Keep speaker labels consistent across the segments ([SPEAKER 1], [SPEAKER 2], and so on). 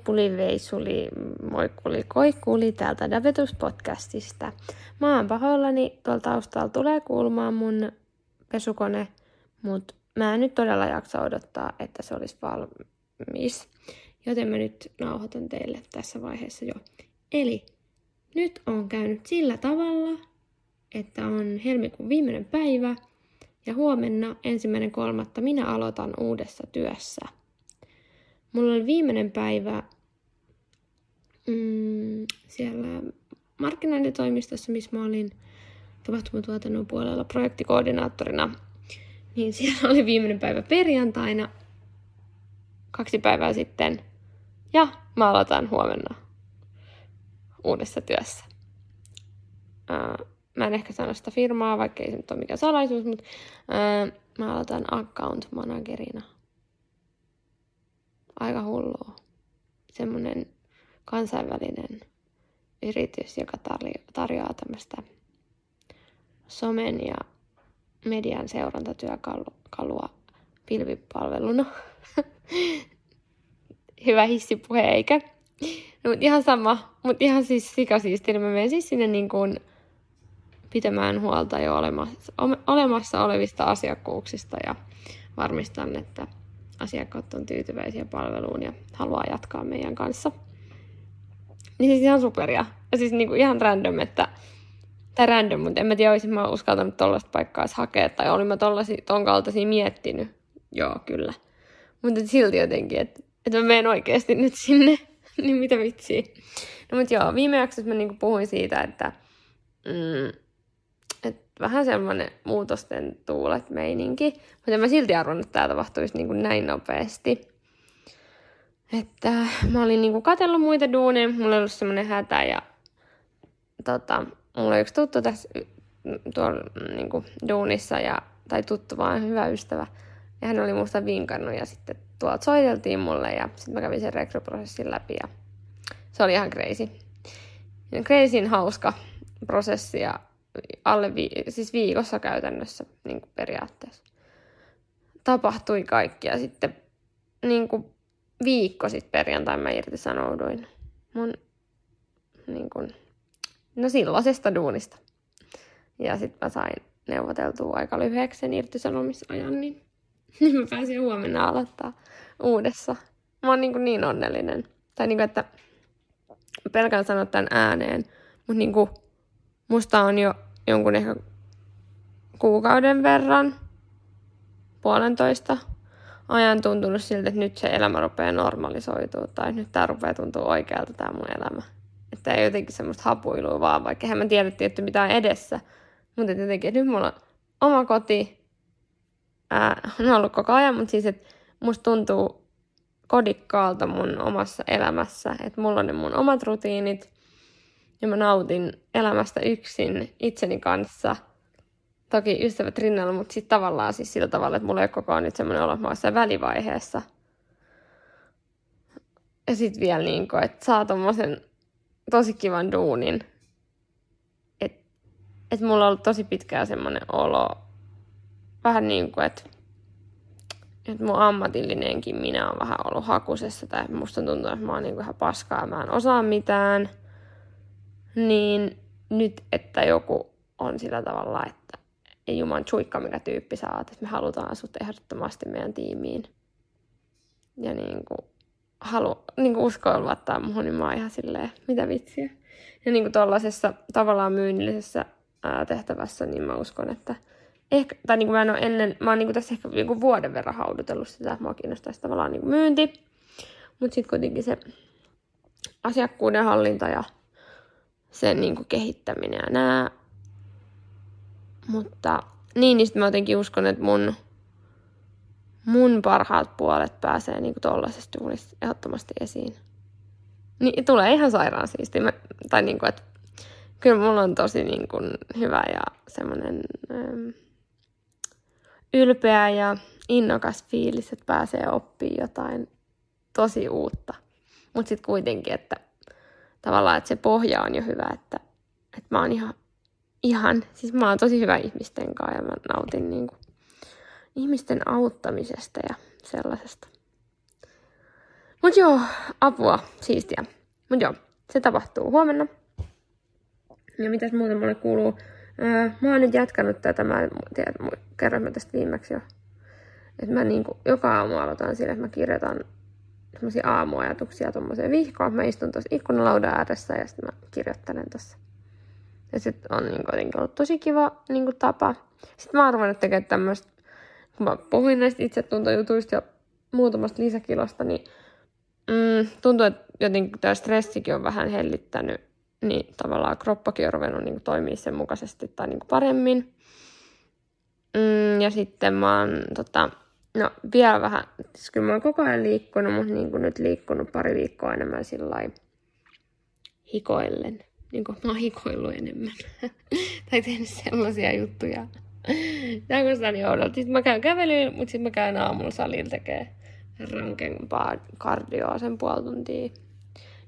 [SPEAKER 1] Ja heippuli veisuli, moikkuli koikkuli täältä Davetus podcastista. Mä oon pahoillani, tuolta taustalla tulee kuulumaan mun pesukone, mutta mä en nyt todella jaksa odottaa, että se olisi valmis. Joten mä nyt nauhoitan teille tässä vaiheessa jo. Eli nyt on käynyt sillä tavalla, että on helmikuun viimeinen päivä ja huomenna ensimmäinen kolmatta minä aloitan uudessa työssä. Mulla oli viimeinen päivä mm, siellä markkinointitoimistossa, missä mä olin tapahtumatuotannon puolella projektikoordinaattorina. Niin siellä oli viimeinen päivä perjantaina, kaksi päivää sitten. Ja mä aloitan huomenna uudessa työssä. Ää, mä en ehkä sano sitä firmaa, vaikka ei se nyt ole mikään salaisuus, mutta ää, mä aloitan account managerina. Aika hullua. Semmonen kansainvälinen yritys, joka tarjo- tarjoaa tämmöistä somen ja median seurantatyökalua pilvipalveluna. Hyvä hissipuhe, eikä? No, mutta ihan sama, mutta ihan siis sikasiisti, niin mä menen siis sinne niin kuin pitämään huolta jo olemassa, olemassa olevista asiakkuuksista ja varmistan, että asiakkaat on tyytyväisiä palveluun ja haluaa jatkaa meidän kanssa. Niin siis ihan superia. Ja siis niin kuin ihan random, että tai random, mutta en mä tiedä, olisin mä uskaltanut tollaista paikkaa edes hakea, tai olin mä tollasi, ton kaltaisia miettinyt. Joo, kyllä. Mutta silti jotenkin, että, että mä menen oikeasti nyt sinne. niin mitä vitsiä. No mutta joo, viime jaksossa mä niinku puhuin siitä, että, mm, vähän semmoinen muutosten tuulet meininki. Mutta mä silti arvannut, että tämä tapahtuisi niinku näin nopeasti. Että mä olin niinku katsellut muita duuneja, mulla oli ollut semmoinen hätä ja tota, mulla oli yksi tuttu tässä tuolla niinku duunissa ja, tai tuttu vaan hyvä ystävä. Ja hän oli musta vinkannut ja sitten tuolta soiteltiin mulle ja sitten mä kävin sen rekryprosessin läpi ja se oli ihan crazy. Crazyn hauska prosessi ja alle vi- siis viikossa käytännössä niin kuin periaatteessa. Tapahtui kaikki ja sitten niin kuin viikko sitten perjantaina mä irtisanouduin mun niin kuin, no silloisesta duunista. Ja sitten mä sain neuvoteltua aika lyhyeksi sen irtisanomisajan, niin niin mä pääsin huomenna aloittaa uudessa. Mä oon niin, kuin niin onnellinen. Tai niin kuin, että pelkään sanoa tämän ääneen, mutta niin kuin, musta on jo jonkun ehkä kuukauden verran, puolentoista ajan tuntunut siltä, että nyt se elämä rupeaa normalisoitua tai nyt tämä rupeaa tuntua oikealta tämä mun elämä. Että ei jotenkin semmoista hapuilua vaan, vaikka eihän mä tiedettiin, että mitä on edessä. Mutta jotenkin, että nyt mulla on oma koti, ää, on ollut koko ajan, mutta siis, että musta tuntuu kodikkaalta mun omassa elämässä, että mulla on ne mun omat rutiinit ja mä nautin elämästä yksin itseni kanssa. Toki ystävät rinnalla, mutta sitten tavallaan siis sillä tavalla, että mulla ei ole koko ajan nyt semmoinen olo, että välivaiheessa. Ja sitten vielä niin kuin, että saa tommosen tosi kivan duunin. Että et mulla on ollut tosi pitkään semmoinen olo, vähän niin kuin, että, että mun ammatillinenkin minä on vähän ollut hakusessa tai musta tuntuu, että mä oon niin kuin ihan paskaa, mä en osaa mitään. Niin nyt, että joku on sillä tavalla, että ei juman chuikka mikä tyyppi saa, että me halutaan sut ehdottomasti meidän tiimiin. Ja niin halu, niin uskoa luottaa muhun, niin mä oon ihan silleen, mitä vitsiä. Ja niin tollasessa tavallaan myynnillisessä ää, tehtävässä, niin mä uskon, että ehkä, tai niin mä en ole ennen, mä oon niin tässä ehkä niin vuoden verran haudutellut sitä, että mua kiinnostaisi tavallaan niin myynti. Mutta sitten kuitenkin se asiakkuuden hallinta ja sen niin kuin kehittäminen ja nää. Mutta niin, niin mä jotenkin uskon, että mun, mun parhaat puolet pääsee niin kuin tollaisesta duunista ehdottomasti esiin. Niin tulee ihan sairaan siisti. Mä, tai niin kuin, että kyllä mulla on tosi niin kuin hyvä ja semmoinen... Ähm, ylpeä ja innokas fiilis, että pääsee oppimaan jotain tosi uutta. Mutta sitten kuitenkin, että tavallaan, että se pohja on jo hyvä, että, että mä oon ihan, ihan, siis mä oon tosi hyvä ihmisten kanssa ja mä nautin niin kuin ihmisten auttamisesta ja sellaisesta. Mut joo, apua, siistiä. Mut joo, se tapahtuu huomenna. Ja mitäs muuta mulle kuuluu? Öö, mä oon nyt jatkanut tätä, mä tiedän, kerroin mä tästä viimeksi jo. Että mä niinku joka aamu aloitan sille, että mä kirjoitan semmoisia aamuajatuksia tuommoiseen vihkoon. Mä istun tuossa ikkunalaudan ääressä ja sitten mä kirjoittelen tässä. Ja se on niin jotenkin ollut tosi kiva niin kuin tapa. Sitten mä oon ruvennut tekemään tämmöistä, kun mä puhuin näistä itsetuntojutuista ja muutamasta lisäkilosta, niin mm, tuntuu, että jotenkin tämä stressikin on vähän hellittänyt, niin tavallaan kroppakin on ruvennut niin toimia sen mukaisesti tai niin paremmin. Mm, ja sitten mä oon tota, no vielä vähän, siis kyllä mä oon koko ajan liikkunut, mutta niin kuin nyt liikkunut pari viikkoa enemmän sillä hikoillen. Niin kuin mä oon hikoillut enemmän. tai tehnyt sellaisia juttuja. Tämä kuulostaa niin oudolta. Sitten mä käyn kävelyyn, mutta sitten mä käyn aamulla salilla tekee rankempaa kardioa sen puoli tuntia.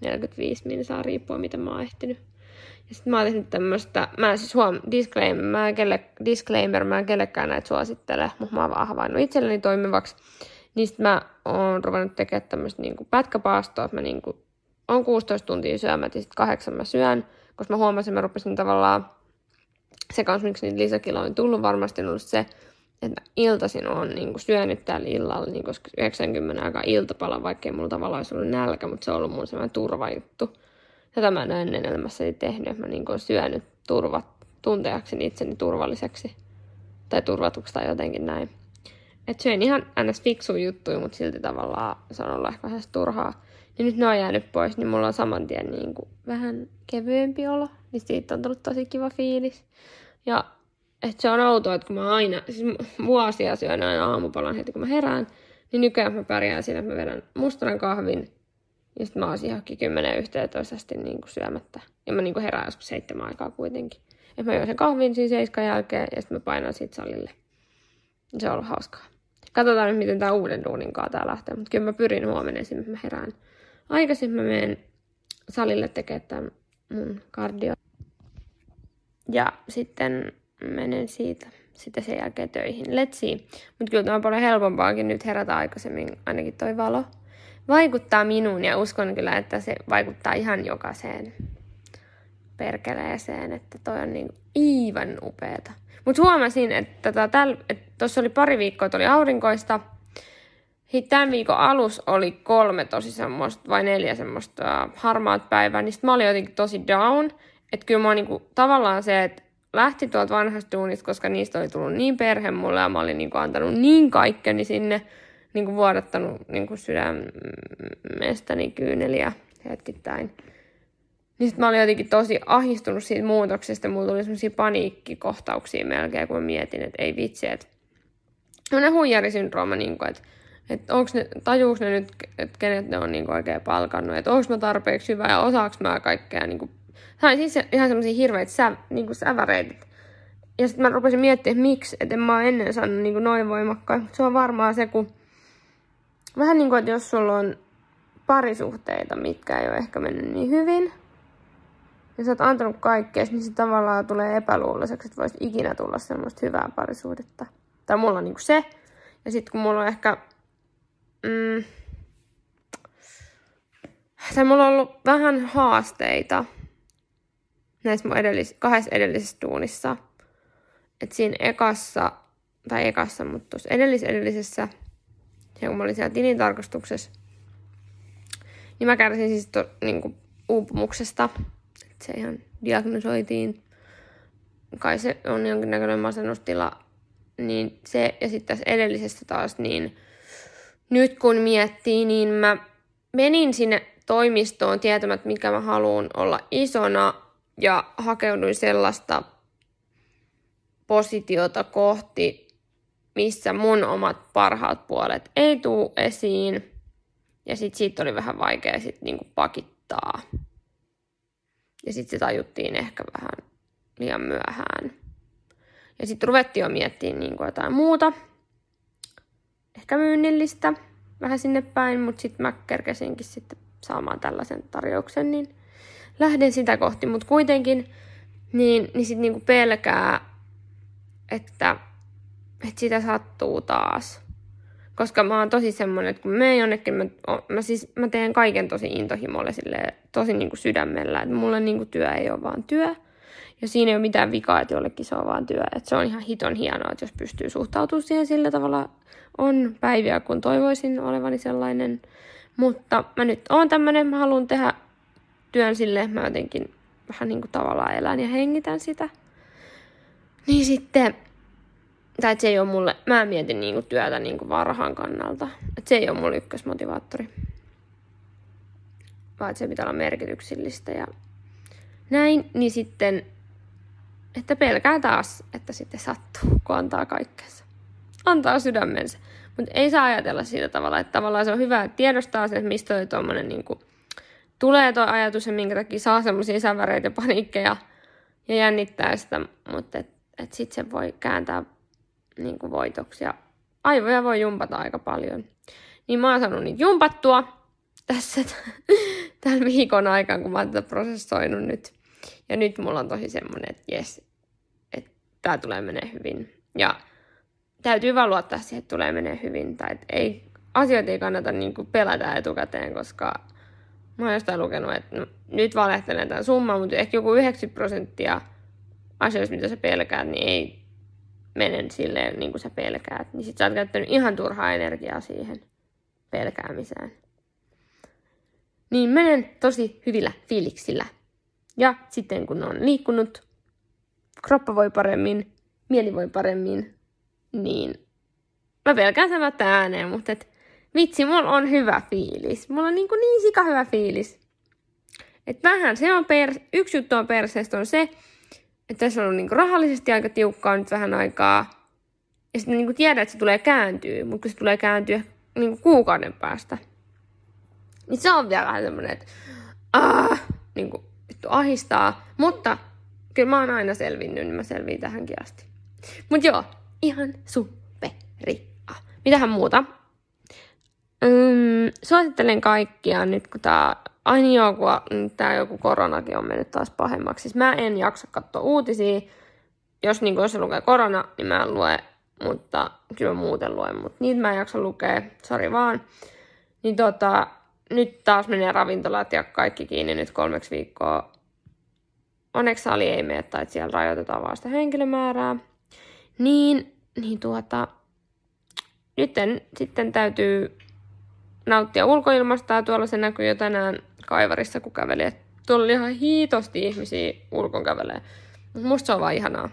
[SPEAKER 1] 45 minsaa riippuen mitä mä oon ehtinyt. Sitten mä oon tehnyt tämmöstä, mä siis huom, disclaimer, mä kelle, disclaimer, mä en kellekään näitä suosittele, mutta mä oon vaan havainnut itselleni toimivaksi. Niin sit mä oon ruvennut tekemään tämmöistä niinku pätkäpaastoa, että mä niinku on 16 tuntia syömät ja sitten kahdeksan mä syön, koska mä huomasin, että mä rupesin tavallaan, se kanssa miksi niitä lisäkiloja on tullut varmasti on ollut se, että mä iltasin on niin syönyt täällä illalla, niin koska 90 aikaa iltapala, vaikkei mulla tavallaan olisi ollut nälkä, mutta se on ollut mun sellainen turvajuttu. Tätä mä en ole ennen elämässäni tehnyt, mä niin syönyt turvat, tunteakseni itseni turvalliseksi tai turvatuksi tai jotenkin näin. Että syön ihan ns. fiksu juttuja, mutta silti tavallaan se on ollut ehkä vähän turhaa. Niin nyt ne on jäänyt pois, niin mulla on saman tien niin kuin vähän kevyempi olo. Niin siitä on tullut tosi kiva fiilis. Ja että se on outoa, että kun mä aina, siis vuosia syön aina aamupalan heti kun mä herään, niin nykyään mä pärjään siinä, että mä vedän mustanan kahvin ja sitten mä oon johonkin 10 yhteentoista asti niin kuin syömättä. Ja mä niin kuin herään joskus seitsemän aikaa kuitenkin. Ja mä juon sen kahvin siinä seiskan jälkeen ja sitten mä painan siitä salille. Se on ollut hauskaa. Katsotaan nyt, miten tää uuden duunin tää lähtee. Mutta kyllä mä pyrin huomenna esimerkiksi, mä herään aikaisin. Mä menen salille tekemään tämän mun kardio. Ja sitten menen siitä sitten sen jälkeen töihin. Let's see. Mutta kyllä tämä on paljon helpompaakin nyt herätä aikaisemmin, ainakin toi valo vaikuttaa minuun ja uskon kyllä, että se vaikuttaa ihan jokaiseen perkeleeseen, että toi on niin aivan upeeta. Mutta huomasin, että tuossa tota, oli pari viikkoa, oli aurinkoista. Tämän viikon alus oli kolme tosi semmoista, vai neljä semmoista harmaat päivää, niin mä olin jotenkin tosi down. Että kyllä mä niinku, tavallaan se, että lähti tuolta vanhasta duunista, koska niistä oli tullut niin perhe mulle ja mä olin niinku antanut niin kaikkeni sinne, niin kuin vuodattanut niin kuin sydämestäni kyyneliä hetkittäin. Niin sitten mä olin jotenkin tosi ahistunut siitä muutoksesta. Mulla tuli semmoisia paniikkikohtauksia melkein, kun mä mietin, että ei vitsi, että on huijarisyndrooma, niin kuin, että, että onko ne, tajuuks ne nyt, että kenet ne on niin kuin oikein palkannut, että onko mä tarpeeksi hyvä ja osaaks mä kaikkea. Niin kuin, sain siis ihan semmoisia hirveitä sä, niin kuin säväreitä. Ja sitten mä rupesin miettimään, että miksi, että en mä ennen saanut niin kuin noin voimakkaan. Se on varmaan se, kun vähän niin kuin, että jos sulla on parisuhteita, mitkä ei ole ehkä mennyt niin hyvin, ja sä oot antanut kaikkea, niin se tavallaan tulee epäluuloiseksi, että voisi ikinä tulla semmoista hyvää parisuhdetta. Tai mulla on niin kuin se. Ja sitten kun mulla on ehkä... Mm, tai mulla on ollut vähän haasteita näissä mun edellis- kahdessa edellisessä duunissa. Että siinä ekassa, tai ekassa, mutta tuossa edellis edellisessä ja kun mä olin siellä tilintarkastuksessa, niin mä kärsin siis to, niin kuin uupumuksesta. että se ihan diagnosoitiin. Kai se on jonkinnäköinen masennustila. Niin se, ja sitten tässä edellisessä taas, niin nyt kun miettii, niin mä menin sinne toimistoon tietämät, mikä mä haluan olla isona, ja hakeuduin sellaista positiota kohti, missä mun omat parhaat puolet ei tuu esiin. Ja sit siitä oli vähän vaikea sit niinku pakittaa. Ja sitten se tajuttiin ehkä vähän liian myöhään. Ja sitten ruvettiin jo miettimään niinku jotain muuta. Ehkä myynnillistä vähän sinne päin, mutta sitten mä kerkesinkin sitten saamaan tällaisen tarjouksen, niin lähden sitä kohti. Mutta kuitenkin, niin, niin sitten niinku pelkää, että että sitä sattuu taas. Koska mä oon tosi semmonen, että kun mä jonnekin, mä, mä, siis, mä teen kaiken tosi intohimolle silleen, tosi niin kuin sydämellä. Että mulle niin kuin työ ei ole vaan työ. Ja siinä ei ole mitään vikaa, että jollekin se on vaan työ. Että se on ihan hiton hienoa, että jos pystyy suhtautumaan siihen sillä tavalla. On päiviä, kun toivoisin olevani sellainen. Mutta mä nyt oon tämmönen, mä haluan tehdä työn silleen, mä jotenkin vähän niin kuin tavallaan elän ja hengitän sitä. Niin sitten, tai että se ei ole mulle, mä mietin niin kuin työtä niin kuin vaan rahan kannalta. Että se ei ole mulle ykkösmotivaattori. Vaan että se pitää olla merkityksellistä ja näin, niin sitten, että pelkää taas, että sitten sattuu, kun antaa kaikkensa. Antaa sydämensä. Mutta ei saa ajatella siitä tavalla, että tavallaan se on hyvä, että tiedostaa sen, että mistä toi tuommoinen niin tulee tuo ajatus ja minkä takia saa semmoisia säväreitä ja paniikkeja ja jännittää sitä, mutta et, et sitten se voi kääntää niin kuin voitoksi ja aivoja voi jumpata aika paljon. Niin mä oon saanut niitä jumpattua tässä tämän viikon aikana, kun mä oon tätä prosessoinut nyt. Ja nyt mulla on tosi semmoinen, että jes, että tää tulee menee hyvin. Ja täytyy vaan luottaa siihen, että tulee menee hyvin. Tai että ei, asioita ei kannata niin kuin pelätä etukäteen, koska mä oon jostain lukenut, että no, nyt valehtelen tämän summan, mutta ehkä joku 90 prosenttia asioista, mitä sä pelkäät, niin ei mene silleen niin kuin sä pelkäät. Niin sit sä oot käyttänyt ihan turhaa energiaa siihen pelkäämiseen. Niin menen tosi hyvillä fiiliksillä. Ja sitten kun on liikkunut, kroppa voi paremmin, mieli voi paremmin, niin mä pelkään sanoa ääneen, mutta et, vitsi, mulla on hyvä fiilis. Mulla on niin, kuin niin sika hyvä fiilis. Et vähän se on per, yksi juttu on perseestä on se, että tässä on ollut niin rahallisesti aika tiukkaa nyt vähän aikaa. Ja sitten niin tiedät, että se tulee kääntyä, mutta kun se tulee kääntyä niin kuukauden päästä, niin se on vielä vähän semmoinen, että ah, niin kuin, vittu ahistaa. Mutta kyllä mä oon aina selvinnyt, niin mä selviin tähänkin asti. Mutta joo, ihan superi. Mitähän muuta? Ym, suosittelen kaikkia nyt, kun tää, ai niin joo, kun tää joku koronakin on mennyt taas pahemmaksi. Siis mä en jaksa katsoa uutisia. Jos, niin jos se lukee korona, niin mä en lue, mutta kyllä muuten luen, mutta niitä mä en jaksa lukea, sori vaan. Niin tota, nyt taas menee ravintolat ja kaikki kiinni nyt kolmeksi viikkoa. Onneksi sali ei mene, tai että siellä rajoitetaan vaan sitä henkilömäärää. Niin, niin tuota, nyt sitten täytyy nauttia ulkoilmasta tuolla se näkyy jo tänään kaivarissa, kun käveli. Et tuolla oli ihan hiitosti ihmisiä ulkon kävelee. Mutta musta se on vaan ihanaa.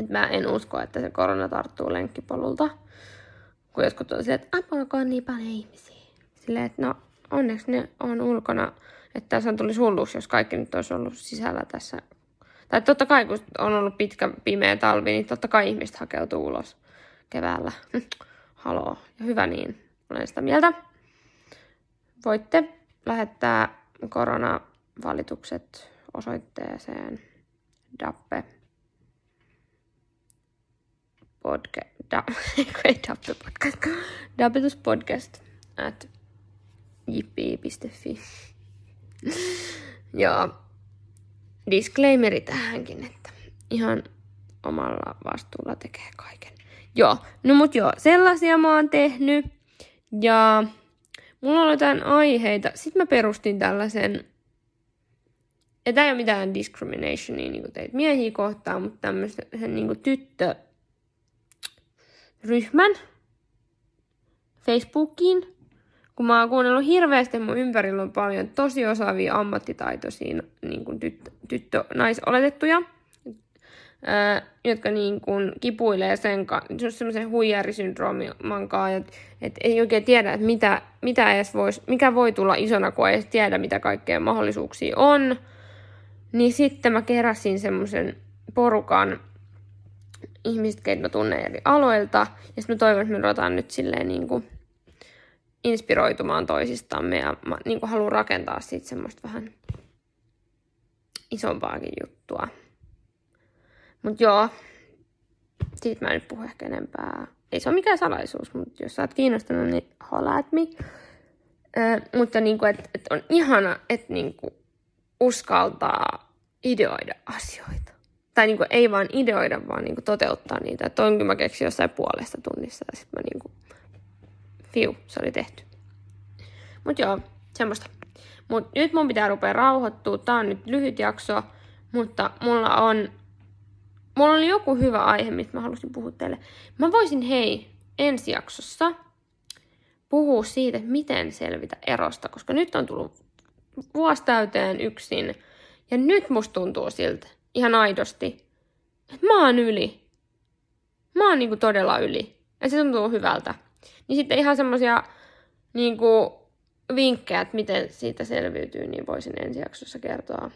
[SPEAKER 1] Et mä en usko, että se korona tarttuu lenkkipolulta. Kun jotkut on silleen, että apua, on niin paljon ihmisiä. Silleen, että no onneksi ne on ulkona. Että tässä on tulisi hulluus, jos kaikki nyt olisi ollut sisällä tässä tai totta kai, kun on ollut pitkä pimeä talvi, niin totta kai ihmiset hakeutuu ulos keväällä. Haloo. Ja hyvä niin. Olen sitä mieltä. Voitte lähettää koronavalitukset osoitteeseen dappe podcast, da, ei dappe podcast, dappetuspodcast at jippi.fi. Joo, disclaimeri tähänkin, että ihan omalla vastuulla tekee kaiken. Joo, no mut joo, sellaisia mä oon tehnyt. Ja mulla on jotain aiheita. Sitten mä perustin tällaisen, ja tää ei ole mitään discriminationia niin teitä miehiä kohtaan, mutta tämmöisen niin tyttöryhmän Facebookiin kun mä oon kuunnellut hirveästi, mun ympärillä on paljon tosi osaavia ammattitaitoisia niin kuin tyttö, tyttö, naisoletettuja, jotka niin kuin kipuilee sen kanssa, semmoisen huijarisyndroomin kanssa, että et ei oikein tiedä, että mitä, mitä edes vois, mikä voi tulla isona, kun ei edes tiedä, mitä kaikkea mahdollisuuksia on. Niin sitten mä keräsin semmoisen porukan ihmiset, keitä mä tunnen eri aloilta, ja sitten mä toivon, että me ruvetaan nyt silleen niin kuin inspiroitumaan toisistamme ja mä niin kuin haluan rakentaa siitä semmoista vähän isompaakin juttua. Mutta joo, siitä mä en nyt puhu ehkä enempää. Ei se ole mikään salaisuus, mutta jos sä oot kiinnostunut, niin holla at me. Ö, mutta niin kuin, et, et on ihana, että niin kuin uskaltaa ideoida asioita. tai niin kuin, ei vaan ideoida, vaan niin kuin, toteuttaa niitä. Että onkin mä keksin jossain puolesta tunnissa ja sitten mä niin kuin, fiu, se oli tehty. Mut joo, semmoista. Mut nyt mun pitää rupea rauhoittua. Tää on nyt lyhyt jakso, mutta mulla on, mulla oli joku hyvä aihe, mistä mä halusin puhua teille. Mä voisin hei, ensi jaksossa puhua siitä, miten selvitä erosta, koska nyt on tullut vuosi täyteen yksin. Ja nyt musta tuntuu siltä, ihan aidosti, että mä oon yli. Mä oon niinku todella yli. Ja se tuntuu hyvältä. Niin sitten ihan semmosia niinku vinkkejä, että miten siitä selviytyy, niin voisin ensi jaksossa kertoa.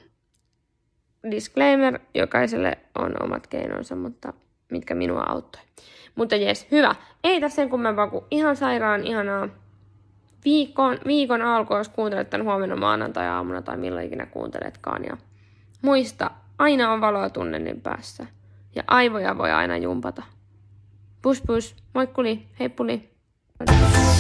[SPEAKER 1] Disclaimer, jokaiselle on omat keinonsa, mutta mitkä minua auttoi. Mutta jes, hyvä. Ei tässä sen kummempaa kuin ihan sairaan ihanaa viikon, viikon alku, jos kuuntelet tämän huomenna maanantai-aamuna tai milloin ikinä kuunteletkaan. Ja muista, aina on valoa tunnenin päässä. Ja aivoja voi aina jumpata. Pus pus, moikkuli, heippuli. Thank.